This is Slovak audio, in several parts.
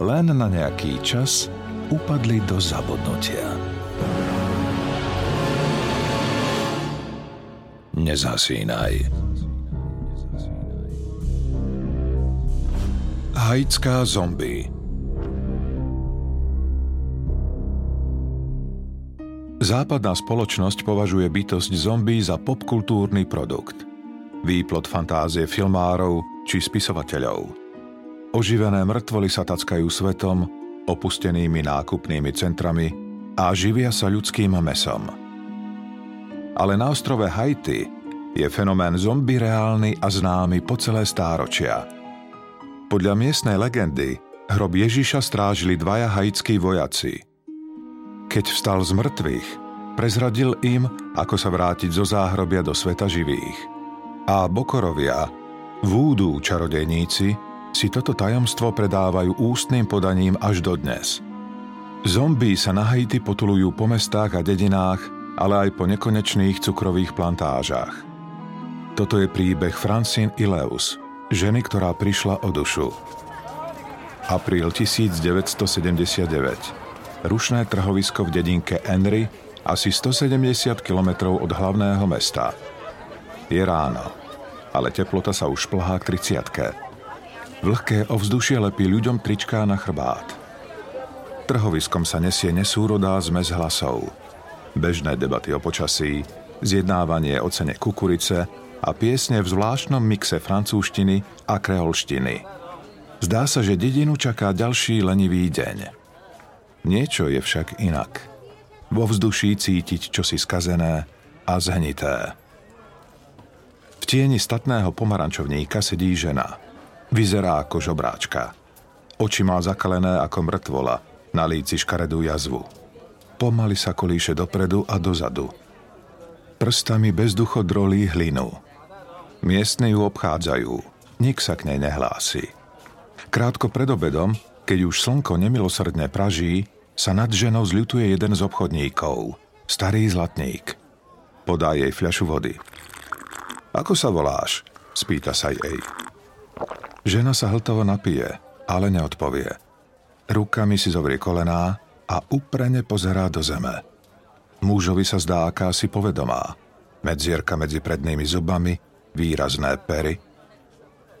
len na nejaký čas upadli do zabudnutia. Nezasínaj. Haitská zombie Západná spoločnosť považuje bytosť zombie za popkultúrny produkt. Výplod fantázie filmárov či spisovateľov – Oživené mŕtvoly sa tackajú svetom, opustenými nákupnými centrami a živia sa ľudským mesom. Ale na ostrove Haiti je fenomén zombie reálny a známy po celé stáročia. Podľa miestnej legendy hrob Ježiša strážili dvaja haitskí vojaci. Keď vstal z mŕtvych, prezradil im, ako sa vrátiť zo záhrobia do sveta živých. A Bokorovia, vúdú čarodejníci, si toto tajomstvo predávajú ústnym podaním až dodnes. Zombí sa na Haiti potulujú po mestách a dedinách, ale aj po nekonečných cukrových plantážach. Toto je príbeh Francine Ileus, ženy, ktorá prišla o dušu. Apríl 1979. Rušné trhovisko v dedinke Henry, asi 170 km od hlavného mesta. Je ráno, ale teplota sa už plhá k 30 Vlhké ovzdušie lepí ľuďom tričká na chrbát. Trhoviskom sa nesie nesúrodá zmes hlasov. Bežné debaty o počasí, zjednávanie o cene kukurice a piesne v zvláštnom mixe francúzštiny a kreolštiny. Zdá sa, že dedinu čaká ďalší lenivý deň. Niečo je však inak. Vo vzduší cítiť čosi skazené a zhnité. V tieni statného pomarančovníka sedí žena – Vyzerá ako žobráčka. Oči má zakalené ako mŕtvola, na líci škaredú jazvu. Pomaly sa kolíše dopredu a dozadu. Prstami bezducho drolí hlinu. Miestne ju obchádzajú, nik sa k nej nehlási. Krátko pred obedom, keď už slnko nemilosrdne praží, sa nad ženou zľutuje jeden z obchodníkov, starý zlatník. Podá jej fľašu vody. Ako sa voláš? spýta sa jej. Žena sa hltovo napije, ale neodpovie. Rukami si zovrie kolená a uprene pozerá do zeme. Mužovi sa zdá akási povedomá. Medzierka medzi prednými zubami, výrazné pery.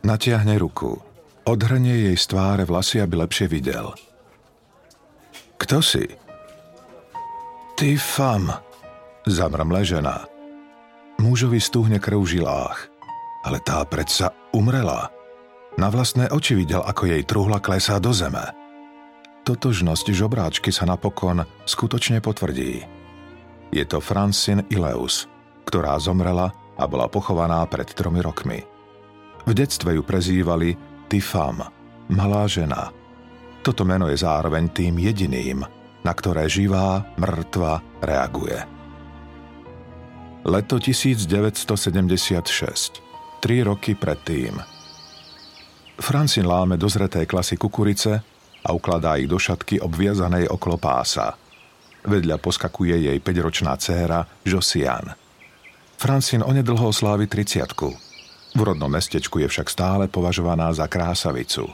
Natiahne ruku. Odhrnie jej z tváre vlasy, aby lepšie videl. Kto si? Ty fam, zamrmle žena. Mužovi stúhne krv v žilách, ale tá predsa umrela. Na vlastné oči videl, ako jej truhla klesá do zeme. Totožnosť žobráčky sa napokon skutočne potvrdí. Je to Francine Ileus, ktorá zomrela a bola pochovaná pred tromi rokmi. V detstve ju prezývali Tifam, malá žena. Toto meno je zároveň tým jediným, na ktoré živá, mŕtva reaguje. Leto 1976, tri roky predtým – Francin láme dozreté klasy kukurice a ukladá ich do šatky obviazanej okolo pása. Vedľa poskakuje jej 5-ročná dcéra Josian. Francin onedlho slávi 30 V rodnom mestečku je však stále považovaná za krásavicu.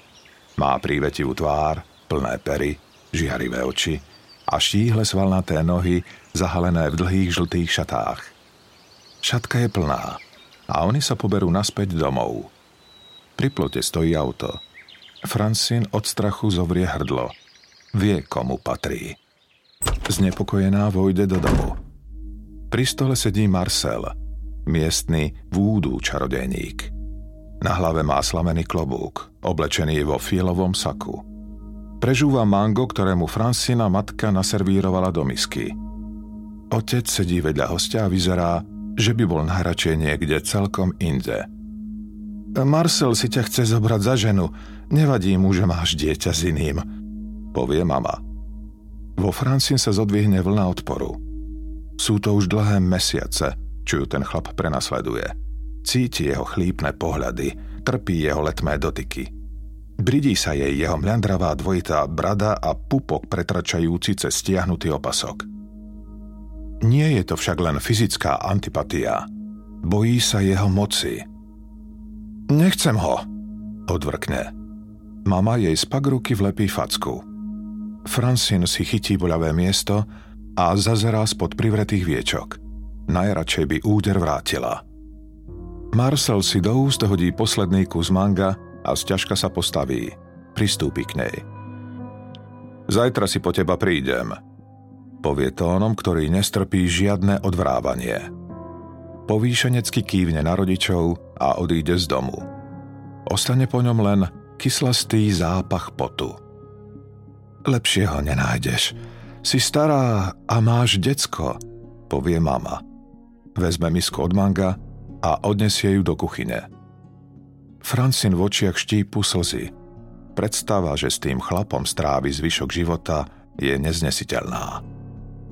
Má prívetivú tvár, plné pery, žiarivé oči a štíhle svalnaté nohy zahalené v dlhých žltých šatách. Šatka je plná a oni sa poberú naspäť domov – pri plote stojí auto. Francine od strachu zovrie hrdlo. Vie, komu patrí. Znepokojená vojde do domu. Pri stole sedí Marcel, miestny vúdu čarodejník. Na hlave má slamený klobúk, oblečený vo fielovom saku. Prežúva mango, ktorému Francina matka naservírovala do misky. Otec sedí vedľa hostia a vyzerá, že by bol najradšej niekde celkom inde – Marcel si ťa chce zobrať za ženu. Nevadí mu, že máš dieťa s iným. povie mama. Vo Francin sa zodvihne vlna odporu. Sú to už dlhé mesiace, čo ju ten chlap prenasleduje. Cíti jeho chlípne pohľady, trpí jeho letmé dotyky. Bridí sa jej jeho mľandravá dvojitá brada a pupok pretračajúci cez stiahnutý opasok. Nie je to však len fyzická antipatia. Bojí sa jeho moci. Nechcem ho, odvrkne. Mama jej z pagruky vlepí facku. Francine si chytí boľavé miesto a zazerá spod privretých viečok. Najradšej by úder vrátila. Marcel si do úst hodí posledný kus manga a sťažka sa postaví. Pristúpi k nej. Zajtra si po teba prídem, povie tónom, ktorý nestrpí žiadne odvrávanie. Povýšenecky kývne na rodičov a odíde z domu. Ostane po ňom len kyslastý zápach potu. Lepšie ho nenájdeš. Si stará a máš decko, povie mama. Vezme misku od manga a odnesie ju do kuchyne. Francin v očiach štípu slzy. Predstava, že s tým chlapom strávi zvyšok života, je neznesiteľná.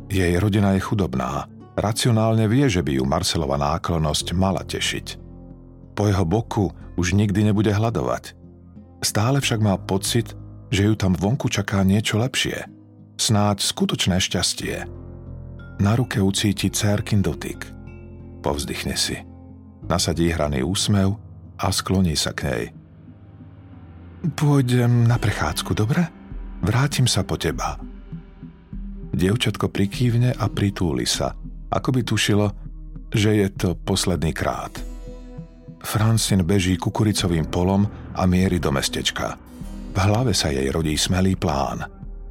Jej rodina je chudobná. Racionálne vie, že by ju Marcelova náklonosť mala tešiť. Po jeho boku už nikdy nebude hľadovať. Stále však má pocit, že ju tam vonku čaká niečo lepšie. Snáď skutočné šťastie. Na ruke ucíti cérkin dotyk. Povzdychne si. Nasadí hraný úsmev a skloní sa k nej. Pôjdem na prechádzku, dobre? Vrátim sa po teba. Dievčatko prikývne a pritúli sa, ako by tušilo, že je to posledný krát. Francin beží kukuricovým polom a mierí do mestečka – v hlave sa jej rodí smelý plán.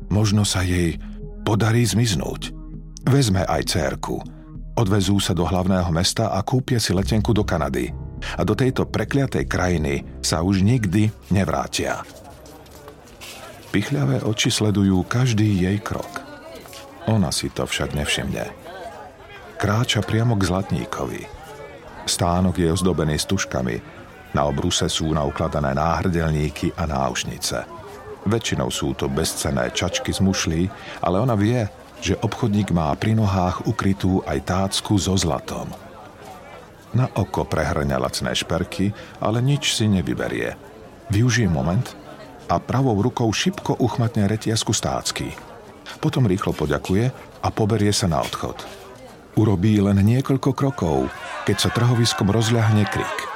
Možno sa jej podarí zmiznúť. Vezme aj cérku. Odvezú sa do hlavného mesta a kúpia si letenku do Kanady. A do tejto prekliatej krajiny sa už nikdy nevrátia. Pichľavé oči sledujú každý jej krok. Ona si to však nevšimne. Kráča priamo k Zlatníkovi. Stánok je ozdobený stužkami, na obruse sú naukladané náhrdelníky a náušnice. Väčšinou sú to bezcené čačky z mušlí, ale ona vie, že obchodník má pri nohách ukrytú aj tácku so zlatom. Na oko prehrňa lacné šperky, ale nič si nevyberie. Využije moment a pravou rukou šipko uchmatne retiasku stácky. Potom rýchlo poďakuje a poberie sa na odchod. Urobí len niekoľko krokov, keď sa trhoviskom rozľahne krik –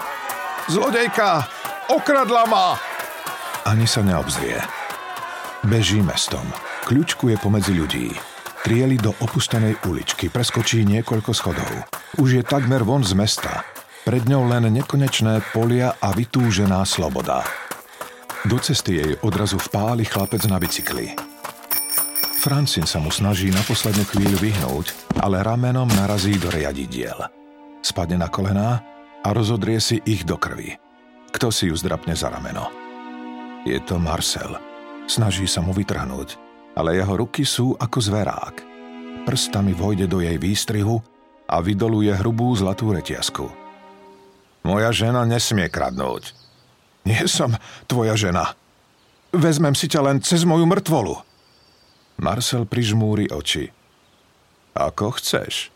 Zlodejka! Okradla ma! Ani sa neobzrie. Beží mestom. Kľučkuje pomedzi ľudí. Trieli do opustenej uličky, preskočí niekoľko schodov. Už je takmer von z mesta. Pred ňou len nekonečné polia a vytúžená sloboda. Do cesty jej odrazu vpáli chlapec na bicykli. Francin sa mu snaží na poslednú chvíľu vyhnúť, ale ramenom narazí do riadidiel. Spadne na kolená a rozodrie si ich do krvi. Kto si ju zdrapne za rameno? Je to Marcel. Snaží sa mu vytrhnúť, ale jeho ruky sú ako zverák. Prstami vojde do jej výstrihu a vydoluje hrubú zlatú retiasku. Moja žena nesmie kradnúť. Nie som tvoja žena. Vezmem si ťa len cez moju mŕtvolu. Marcel prižmúri oči. Ako chceš,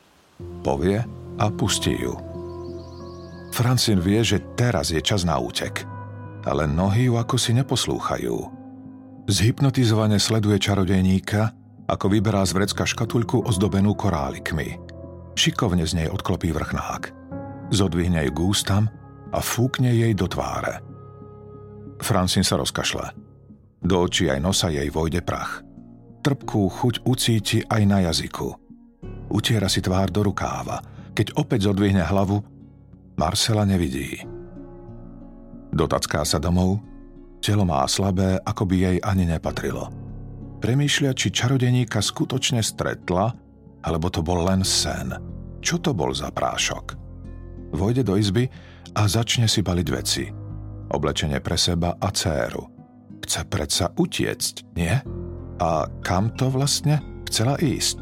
povie a pustí ju. Francin vie, že teraz je čas na útek. Ale nohy ju ako si neposlúchajú. Zhypnotizovane sleduje čarodejníka, ako vyberá z vrecka škatulku ozdobenú korálikmi. Šikovne z nej odklopí vrchnák. Zodvihne ju k a fúkne jej do tváre. Francin sa rozkašle. Do očí aj nosa jej vojde prach. Trpkú chuť ucíti aj na jazyku. Utiera si tvár do rukáva. Keď opäť zodvihne hlavu, Marcela nevidí. Dotacká sa domov, telo má slabé, ako by jej ani nepatrilo. Premýšľa, či čarodeníka skutočne stretla, alebo to bol len sen. Čo to bol za prášok? Vojde do izby a začne si baliť veci. Oblečenie pre seba a céru. Chce predsa utiecť, nie? A kam to vlastne chcela ísť?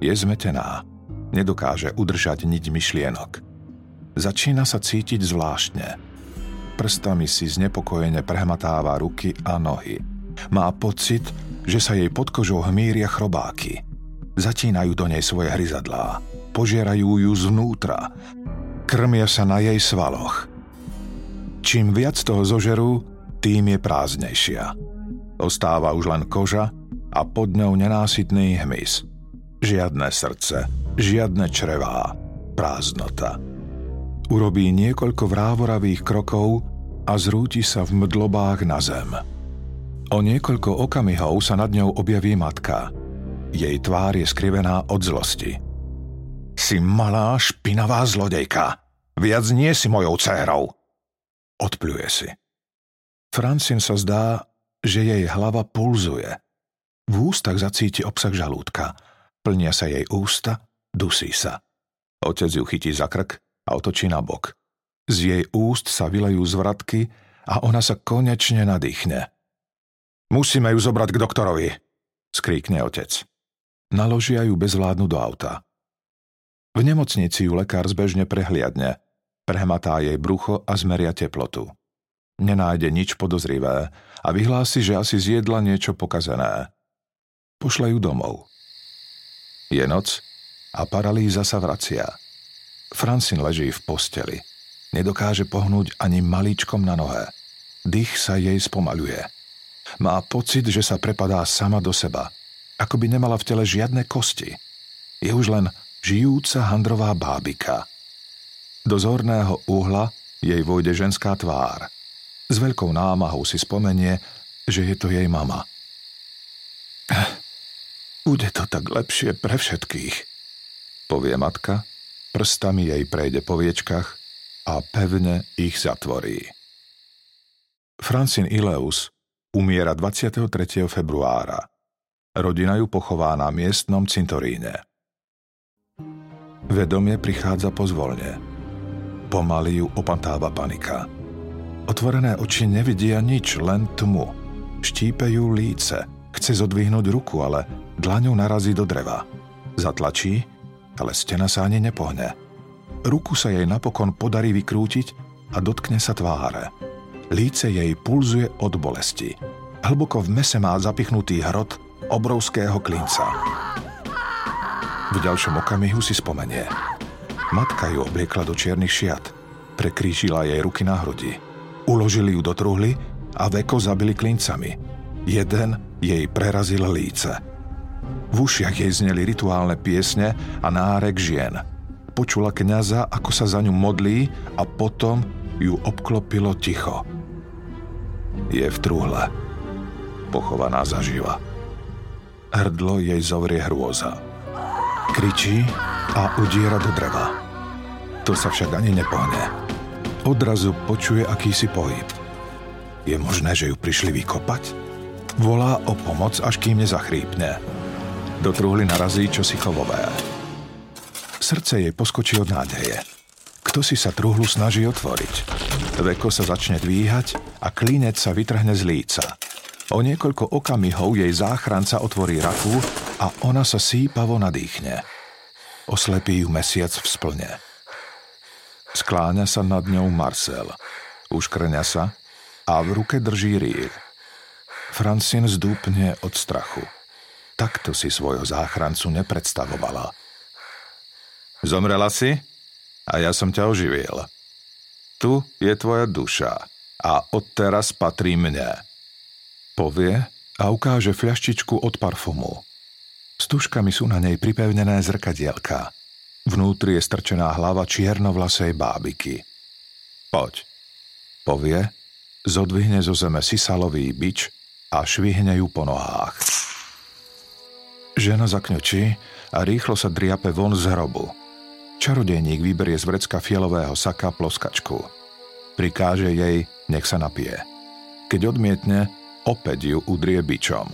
Je zmetená. Nedokáže udržať niť myšlienok. Začína sa cítiť zvláštne. Prstami si znepokojene prehmatáva ruky a nohy. Má pocit, že sa jej pod kožou hmíria chrobáky. Zatínajú do nej svoje hryzadlá. Požierajú ju zvnútra. Krmia sa na jej svaloch. Čím viac toho zožerú, tým je prázdnejšia. Ostáva už len koža a pod ňou nenásytný hmyz. Žiadne srdce, žiadne črevá, prázdnota. Urobí niekoľko vrávoravých krokov a zrúti sa v mdlobách na zem. O niekoľko okamihov sa nad ňou objaví matka. Jej tvár je skrivená od zlosti. Si malá, špinavá zlodejka. Viac nie si mojou dcérou. Odpľuje si. Francin sa zdá, že jej hlava pulzuje. V ústach zacíti obsah žalúdka. Plnia sa jej ústa, dusí sa. Otec ju chytí za krk a otočí na bok. Z jej úst sa vylejú zvratky a ona sa konečne nadýchne. Musíme ju zobrať k doktorovi, skríkne otec. Naložia ju bezvládnu do auta. V nemocnici ju lekár zbežne prehliadne, prehmatá jej brucho a zmeria teplotu. Nenájde nič podozrivé a vyhlási, že asi zjedla niečo pokazené. Pošle ju domov. Je noc a paralýza sa vracia. Francin leží v posteli. Nedokáže pohnúť ani malíčkom na nohe. Dých sa jej spomaluje. Má pocit, že sa prepadá sama do seba. Ako by nemala v tele žiadne kosti. Je už len žijúca handrová bábika. Do zorného uhla jej vojde ženská tvár. S veľkou námahou si spomenie, že je to jej mama. Bude to tak lepšie pre všetkých, povie matka, prstami jej prejde po viečkach a pevne ich zatvorí. Francin Ileus umiera 23. februára. Rodina ju pochová na miestnom cintoríne. Vedomie prichádza pozvolne. Pomaly ju opantáva panika. Otvorené oči nevidia nič, len tmu. Štípe ju líce. Chce zodvihnúť ruku, ale dlaňou narazí do dreva. Zatlačí, ale stena sa ani nepohne. Ruku sa jej napokon podarí vykrútiť a dotkne sa tváre. Líce jej pulzuje od bolesti. Hlboko v mese má zapichnutý hrot obrovského klinca. V ďalšom okamihu si spomenie. Matka ju obliekla do čiernych šiat. Prekrížila jej ruky na hrudi. Uložili ju do truhly a veko zabili klincami. Jeden jej prerazil líce. V ušiach jej zneli rituálne piesne a nárek žien – počula kňaza, ako sa za ňu modlí a potom ju obklopilo ticho. Je v trúhle. Pochovaná zaživa. Hrdlo jej zovrie hrôza. Kričí a udiera do dreva. To sa však ani nepohne. Odrazu počuje akýsi pohyb. Je možné, že ju prišli vykopať? Volá o pomoc, až kým nezachrípne. Do trúhly narazí čosi kovové. Srdce jej poskočí od nádeje. Kto si sa truhlu snaží otvoriť? Veko sa začne dvíhať a klínec sa vytrhne z líca. O niekoľko okamihov jej záchranca otvorí raku a ona sa sípavo nadýchne. Oslepí ju mesiac v splne. Skláňa sa nad ňou Marcel. Uškrňa sa a v ruke drží rýl. Francine zdúpne od strachu. Takto si svojho záchrancu nepredstavovala. Zomrela si a ja som ťa oživil. Tu je tvoja duša a odteraz patrí mne. Povie a ukáže fľaštičku od parfumu. Stužkami sú na nej pripevnené zrkadielka. Vnútri je strčená hlava čiernovlasej bábiky. Poď, povie, zodvihne zo zeme sisalový bič a švihne ju po nohách. Žena zakňočí a rýchlo sa driape von z hrobu – Čarodejník vyberie z vrecka fielového saka ploskačku. Prikáže jej, nech sa napije. Keď odmietne, opäť ju udrie bičom.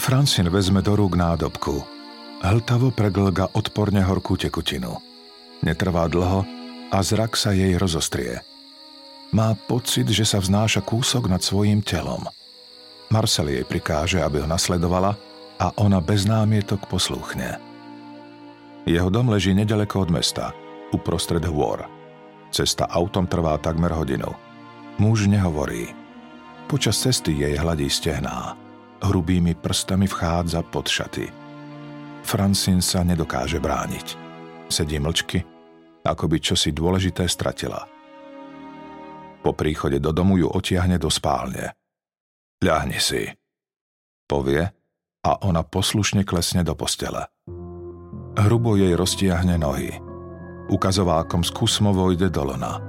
Francin vezme do rúk nádobku. Hltavo predlga odporne horkú tekutinu. Netrvá dlho a zrak sa jej rozostrie. Má pocit, že sa vznáša kúsok nad svojim telom. Marcel jej prikáže, aby ho nasledovala a ona bez námietok poslúchne. Jeho dom leží nedaleko od mesta, uprostred hôr. Cesta autom trvá takmer hodinu. Muž nehovorí. Počas cesty jej hladí stehná. Hrubými prstami vchádza pod šaty. Francine sa nedokáže brániť. Sedí mlčky, ako by čosi dôležité stratila. Po príchode do domu ju otiahne do spálne. Ľahni si, povie a ona poslušne klesne do postele. Hrubo jej roztiahne nohy. Ukazovákom z kusmo vojde do lona.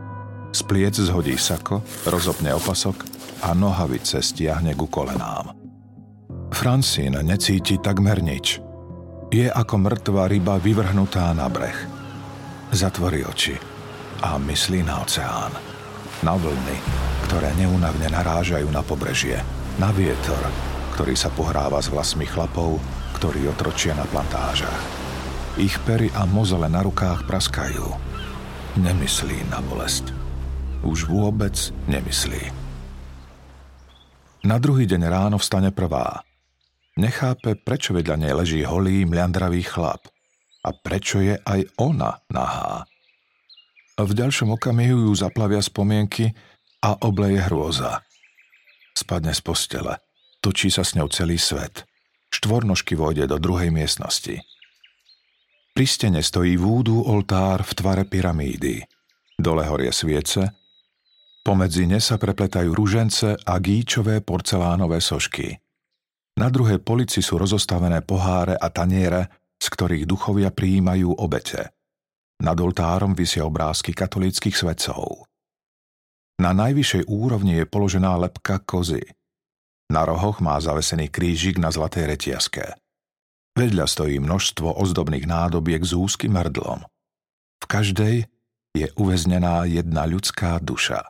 Z pliec zhodí sako, rozopne opasok a nohavice stiahne ku kolenám. Francín necíti takmer nič. Je ako mŕtva ryba vyvrhnutá na breh. Zatvorí oči a myslí na oceán. Na vlny, ktoré neunavne narážajú na pobrežie. Na vietor, ktorý sa pohráva s vlasmi chlapov, ktorí otročia na plantážach. Ich pery a mozole na rukách praskajú. Nemyslí na bolesť. Už vôbec nemyslí. Na druhý deň ráno vstane prvá. Nechápe, prečo vedľa nej leží holý, mľandravý chlap. A prečo je aj ona nahá. V ďalšom okamihu ju zaplavia spomienky a obleje hrôza. Spadne z postele – Točí sa s ňou celý svet. Štvornožky vojde do druhej miestnosti. Pri stene stojí vúdu oltár v tvare pyramídy. Dole horie sviece, pomedzi ne sa prepletajú ružence a gíčové porcelánové sošky. Na druhej polici sú rozostavené poháre a taniere, z ktorých duchovia prijímajú obete. Nad oltárom vysia obrázky katolíckých svetcov. Na najvyššej úrovni je položená lepka kozy – na rohoch má zavesený krížik na zlatej retiaske. Vedľa stojí množstvo ozdobných nádobiek s úzkým hrdlom. V každej je uväznená jedna ľudská duša.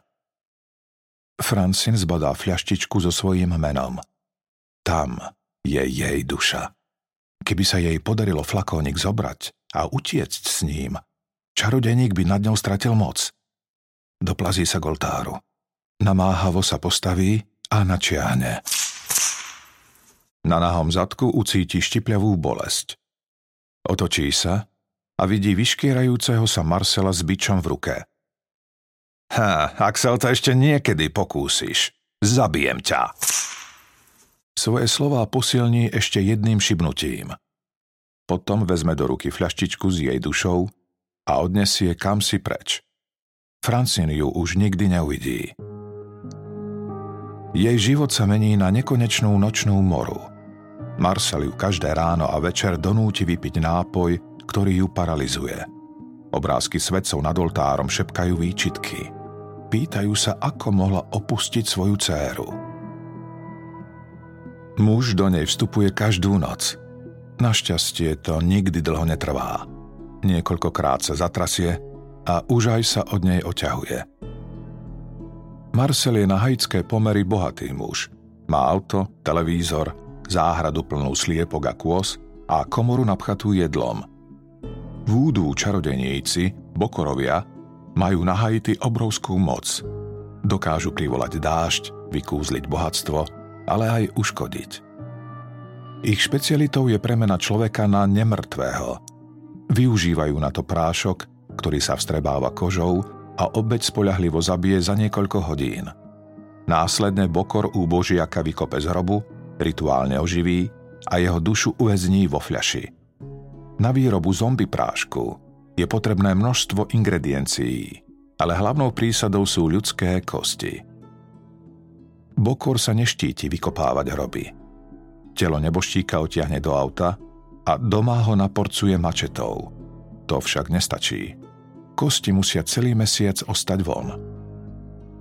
Francin zbadá fľaštičku so svojím menom. Tam je jej duša. Keby sa jej podarilo flakónik zobrať a utiecť s ním, čarodejník by nad ňou stratil moc. Doplazí sa k. Namáhavo sa postaví a načiahne. Na nahom zadku ucíti štipľavú bolesť. Otočí sa a vidí vyškierajúceho sa Marcela s bičom v ruke. Ha, ak sa to ešte niekedy pokúsiš, zabijem ťa. Svoje slová posilní ešte jedným šibnutím. Potom vezme do ruky fľaštičku s jej dušou a odnesie kam si preč. Francine ju už nikdy neuvidí. Jej život sa mení na nekonečnú nočnú moru. Marcel ju každé ráno a večer donúti vypiť nápoj, ktorý ju paralizuje. Obrázky svetcov nad oltárom šepkajú výčitky. Pýtajú sa, ako mohla opustiť svoju dceru. Muž do nej vstupuje každú noc. Našťastie to nikdy dlho netrvá. Niekoľkokrát sa zatrasie a už aj sa od nej oťahuje. Marcel je na haitské pomery bohatý muž. Má auto, televízor, záhradu plnú sliepok a kôz a komoru napchatú jedlom. Vúdú čarodeníci, bokorovia, majú na Haiti obrovskú moc. Dokážu privolať dážď, vykúzliť bohatstvo, ale aj uškodiť. Ich špecialitou je premena človeka na nemrtvého. Využívajú na to prášok, ktorý sa vstrebáva kožou a obeď spolahlivo zabije za niekoľko hodín. Následne Bokor u Božiaka vykope z hrobu, rituálne oživí a jeho dušu uväzní vo fľaši. Na výrobu zombi prášku je potrebné množstvo ingrediencií, ale hlavnou prísadou sú ľudské kosti. Bokor sa neštíti vykopávať hroby. Telo neboštíka otiahne do auta a doma ho naporcuje mačetou. To však nestačí kosti musia celý mesiac ostať von.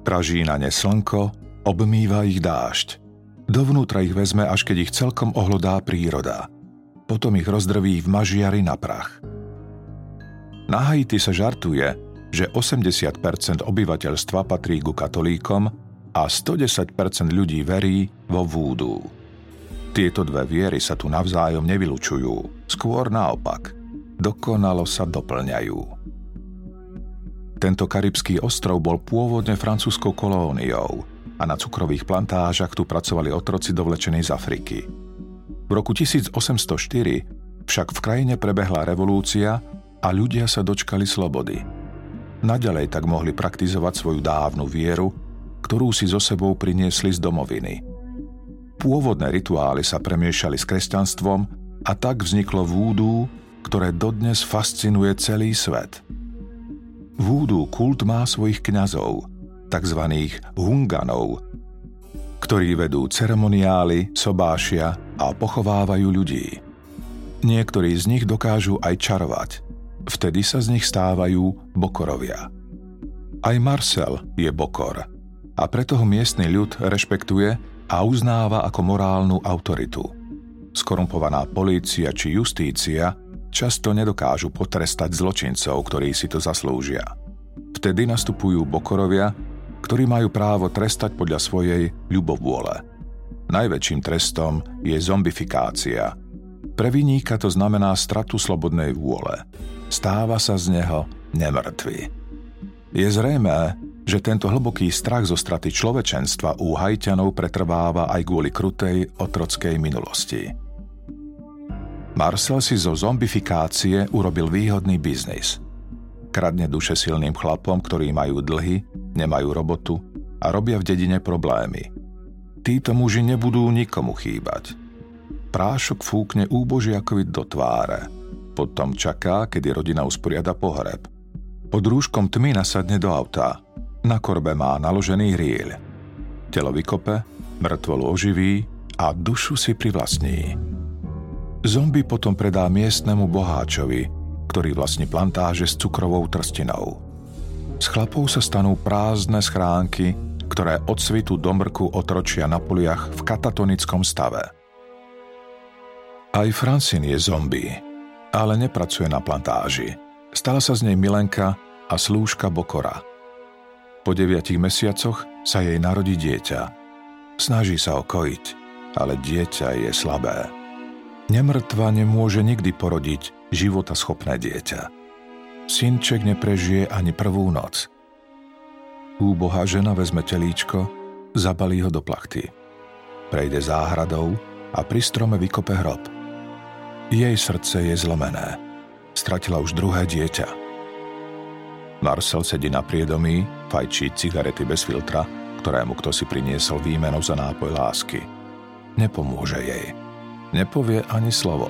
Praží na ne slnko, obmýva ich dážď. Dovnútra ich vezme, až keď ich celkom ohlodá príroda. Potom ich rozdrví v mažiari na prach. Na Haiti sa žartuje, že 80% obyvateľstva patrí ku katolíkom a 110% ľudí verí vo vúdu. Tieto dve viery sa tu navzájom nevylučujú, skôr naopak. Dokonalo sa doplňajú. Tento karibský ostrov bol pôvodne francúzskou kolóniou a na cukrových plantážach tu pracovali otroci dovlečení z Afriky. V roku 1804 však v krajine prebehla revolúcia a ľudia sa dočkali slobody. Naďalej tak mohli praktizovať svoju dávnu vieru, ktorú si so sebou priniesli z domoviny. Pôvodné rituály sa premiešali s kresťanstvom a tak vzniklo vúdu, ktoré dodnes fascinuje celý svet. Vúdu kult má svojich kňazov, tzv. hunganov, ktorí vedú ceremoniály, sobášia a pochovávajú ľudí. Niektorí z nich dokážu aj čarovať. Vtedy sa z nich stávajú bokorovia. Aj Marcel je bokor a preto ho miestny ľud rešpektuje a uznáva ako morálnu autoritu. Skorumpovaná polícia či justícia často nedokážu potrestať zločincov, ktorí si to zaslúžia. Vtedy nastupujú bokorovia, ktorí majú právo trestať podľa svojej ľubovôle. Najväčším trestom je zombifikácia. Pre viníka to znamená stratu slobodnej vôle. Stáva sa z neho nemrtvý. Je zrejmé, že tento hlboký strach zo straty človečenstva u hajťanov pretrváva aj kvôli krutej otrockej minulosti. Marcel si zo zombifikácie urobil výhodný biznis. Kradne duše silným chlapom, ktorí majú dlhy, nemajú robotu a robia v dedine problémy. Títo muži nebudú nikomu chýbať. Prášok fúkne úbožiakovi do tváre. Potom čaká, kedy rodina usporiada pohreb. Pod rúškom tmy nasadne do auta. Na korbe má naložený rieľ. Telo vykope, mŕtvolu oživí a dušu si privlastní. Zombie potom predá miestnemu boháčovi, ktorý vlastní plantáže s cukrovou trstinou. Z chlapov sa stanú prázdne schránky, ktoré od svitu do mrku otročia na poliach v katatonickom stave. Aj Francine je zombie, ale nepracuje na plantáži. Stala sa z nej milenka a slúžka Bokora. Po deviatich mesiacoch sa jej narodí dieťa. Snaží sa ho ale dieťa je slabé. Nemrtva nemôže nikdy porodiť života schopné dieťa. Synček neprežije ani prvú noc. Úbohá žena vezme telíčko, zabalí ho do plachty. Prejde záhradou a pri strome vykope hrob. Jej srdce je zlomené. Stratila už druhé dieťa. Marcel sedí na priedomí, fajčí cigarety bez filtra, ktorému kto si priniesol výmenou za nápoj lásky. Nepomôže jej Nepovie ani slovo.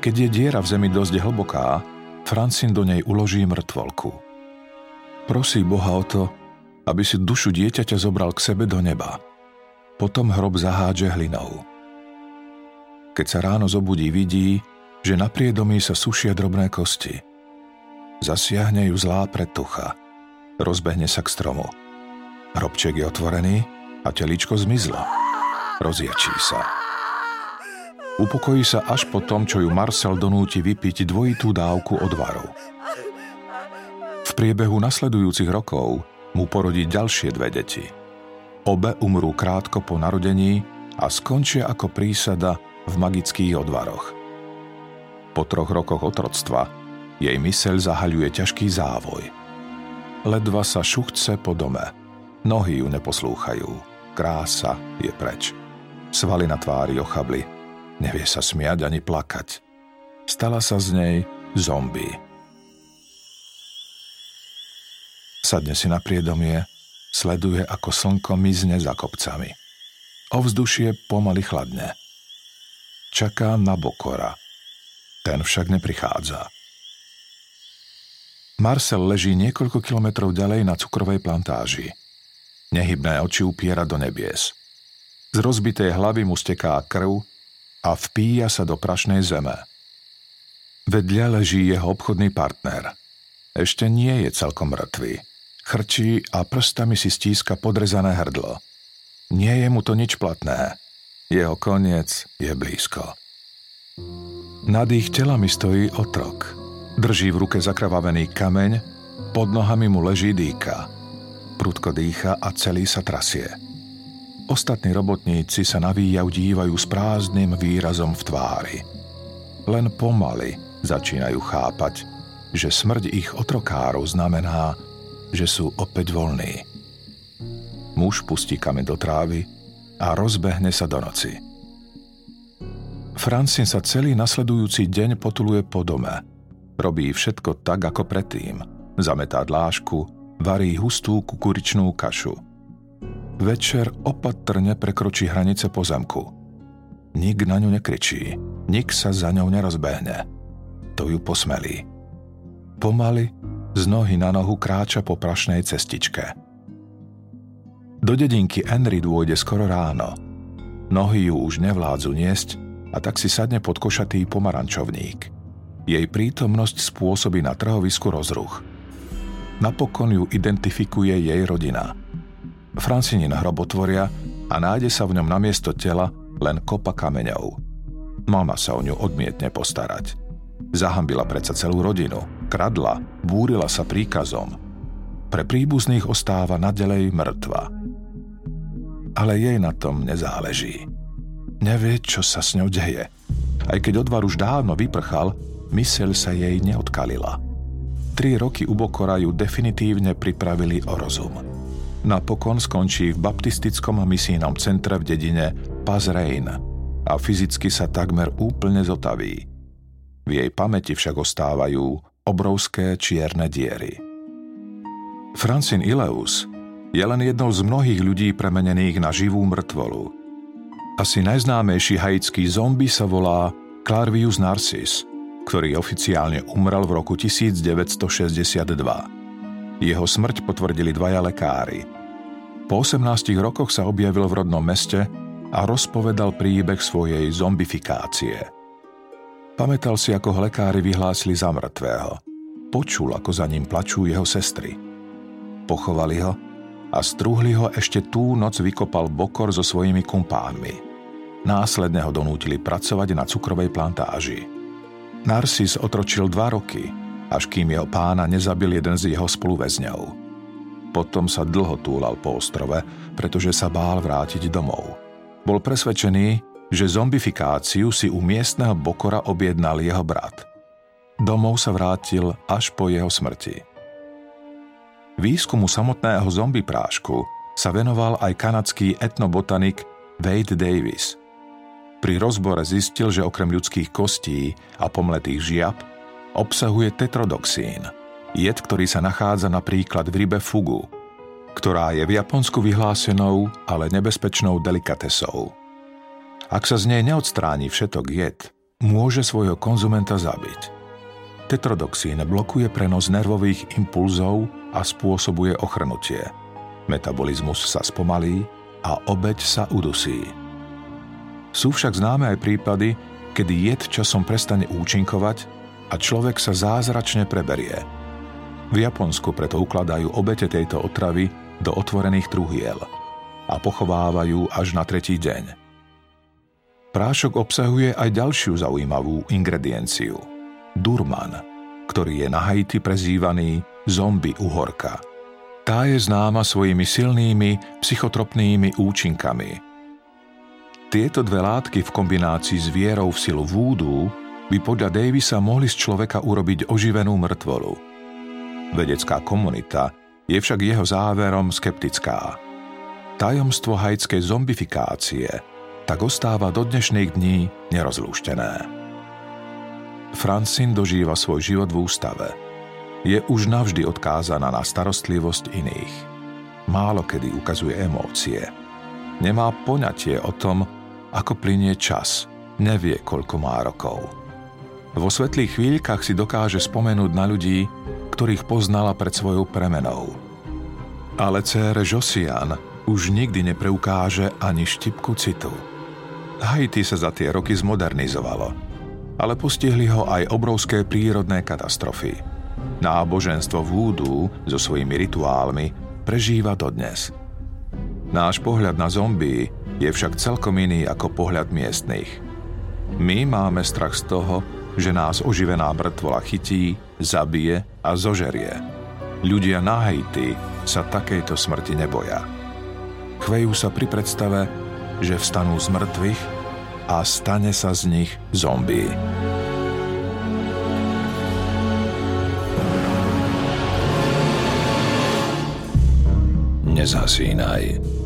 Keď je diera v zemi dosť hlboká, Francin do nej uloží mŕtvolku. Prosí Boha o to, aby si dušu dieťaťa zobral k sebe do neba. Potom hrob zahádže hlinou. Keď sa ráno zobudí, vidí, že na priedomí sa sušia drobné kosti. Zasiahne ju zlá pretucha. Rozbehne sa k stromu. Hrobček je otvorený a teličko zmizlo. Rozjačí sa. Upokojí sa až po tom, čo ju Marcel donúti vypiť dvojitú dávku odvarov. V priebehu nasledujúcich rokov mu porodí ďalšie dve deti. Obe umrú krátko po narodení a skončia ako prísada v magických odvaroch. Po troch rokoch otroctva jej myseľ zahaľuje ťažký závoj. Ledva sa šuchce po dome. Nohy ju neposlúchajú. Krása je preč. Svaly na tvári ochabli Nevie sa smiať ani plakať. Stala sa z nej zombie. Sadne si na priedomie, sleduje, ako slnko mizne za kopcami. Ovzdušie pomaly chladne. Čaká na Bokora. Ten však neprichádza. Marcel leží niekoľko kilometrov ďalej na cukrovej plantáži. Nehybné oči upiera do nebies. Z rozbitej hlavy mu steká krv a vpíja sa do prašnej zeme. Vedľa leží jeho obchodný partner. Ešte nie je celkom mŕtvý. Chrčí a prstami si stíska podrezané hrdlo. Nie je mu to nič platné. Jeho koniec je blízko. Nad ich telami stojí otrok. Drží v ruke zakravavený kameň, pod nohami mu leží dýka. Prudko dýcha a celý sa trasie. Ostatní robotníci sa navíjav dívajú s prázdnym výrazom v tvári. Len pomaly začínajú chápať, že smrť ich otrokárov znamená, že sú opäť voľní. Muž pustí kameň do trávy a rozbehne sa do noci. Francin sa celý nasledujúci deň potuluje po dome. Robí všetko tak, ako predtým. Zametá dlášku, varí hustú kukuričnú kašu – Večer opatrne prekročí hranice pozemku. Nik na ňu nekričí, nik sa za ňou nerozbehne. To ju posmelí. Pomaly z nohy na nohu kráča po prašnej cestičke. Do dedinky Henry dôjde skoro ráno. Nohy ju už nevládzu niesť a tak si sadne pod košatý pomarančovník. Jej prítomnosť spôsobí na trhovisku rozruch. Napokon ju identifikuje jej rodina – Francinin hrob otvoria a nájde sa v ňom namiesto tela len kopa kameňov. Mama sa o ňu odmietne postarať. Zahambila predsa celú rodinu, kradla, búrila sa príkazom. Pre príbuzných ostáva nadalej mŕtva. Ale jej na tom nezáleží. Nevie, čo sa s ňou deje. Aj keď odvar už dávno vyprchal, myseľ sa jej neodkalila. Tri roky u Bokora ju definitívne pripravili o rozum napokon skončí v baptistickom misijnom centre v dedine Pazrein a fyzicky sa takmer úplne zotaví. V jej pamäti však ostávajú obrovské čierne diery. Francin Ileus je len jednou z mnohých ľudí premenených na živú mŕtvolu. Asi najznámejší haitský zombie sa volá Clarvius Narcis, ktorý oficiálne umrel v roku 1962. Jeho smrť potvrdili dvaja lekári – po 18 rokoch sa objavil v rodnom meste a rozpovedal príbeh svojej zombifikácie. Pamätal si, ako ho lekári vyhlásili za mŕtvého. Počul, ako za ním plačú jeho sestry. Pochovali ho a strúhli ho ešte tú noc vykopal Bokor so svojimi kumpánmi. Následne ho donútili pracovať na cukrovej plantáži. Narcis otročil dva roky, až kým jeho pána nezabil jeden z jeho spoluväzňov. Potom sa dlho túlal po ostrove, pretože sa bál vrátiť domov. Bol presvedčený, že zombifikáciu si u miestneho Bokora objednal jeho brat. Domov sa vrátil až po jeho smrti. Výskumu samotného prášku sa venoval aj kanadský etnobotanik Wade Davis. Pri rozbore zistil, že okrem ľudských kostí a pomletých žiab obsahuje tetrodoxín – jed, ktorý sa nachádza napríklad v rybe fugu, ktorá je v Japonsku vyhlásenou, ale nebezpečnou delikatesou. Ak sa z nej neodstráni všetok jed, môže svojho konzumenta zabiť. Tetrodoxín blokuje prenos nervových impulzov a spôsobuje ochrnutie. Metabolizmus sa spomalí a obeď sa udusí. Sú však známe aj prípady, kedy jed časom prestane účinkovať a človek sa zázračne preberie – v Japonsku preto ukladajú obete tejto otravy do otvorených truhiel a pochovávajú až na tretí deň. Prášok obsahuje aj ďalšiu zaujímavú ingredienciu – durman, ktorý je na Haiti prezývaný zombie uhorka. Tá je známa svojimi silnými psychotropnými účinkami. Tieto dve látky v kombinácii s vierou v silu vúdu by podľa Davisa mohli z človeka urobiť oživenú mŕtvolu – Vedecká komunita je však jeho záverom skeptická. Tajomstvo haitskej zombifikácie tak ostáva do dnešných dní nerozlúštené. Francine dožíva svoj život v ústave. Je už navždy odkázaná na starostlivosť iných. Málo kedy ukazuje emócie. Nemá poňatie o tom, ako plinie čas. Nevie, koľko má rokov. Vo svetlých chvíľkach si dokáže spomenúť na ľudí, ktorých poznala pred svojou premenou. Ale cére Josian už nikdy nepreukáže ani štipku citu. Haiti sa za tie roky zmodernizovalo, ale postihli ho aj obrovské prírodné katastrofy. Náboženstvo vúdu so svojimi rituálmi prežíva dodnes. Náš pohľad na zombie je však celkom iný ako pohľad miestnych. My máme strach z toho, že nás oživená mŕtvola chytí, zabije a zožerie. Ľudia na Haiti sa takejto smrti neboja. Chvejú sa pri predstave, že vstanú z mŕtvych a stane sa z nich zombie. Nezasínaj.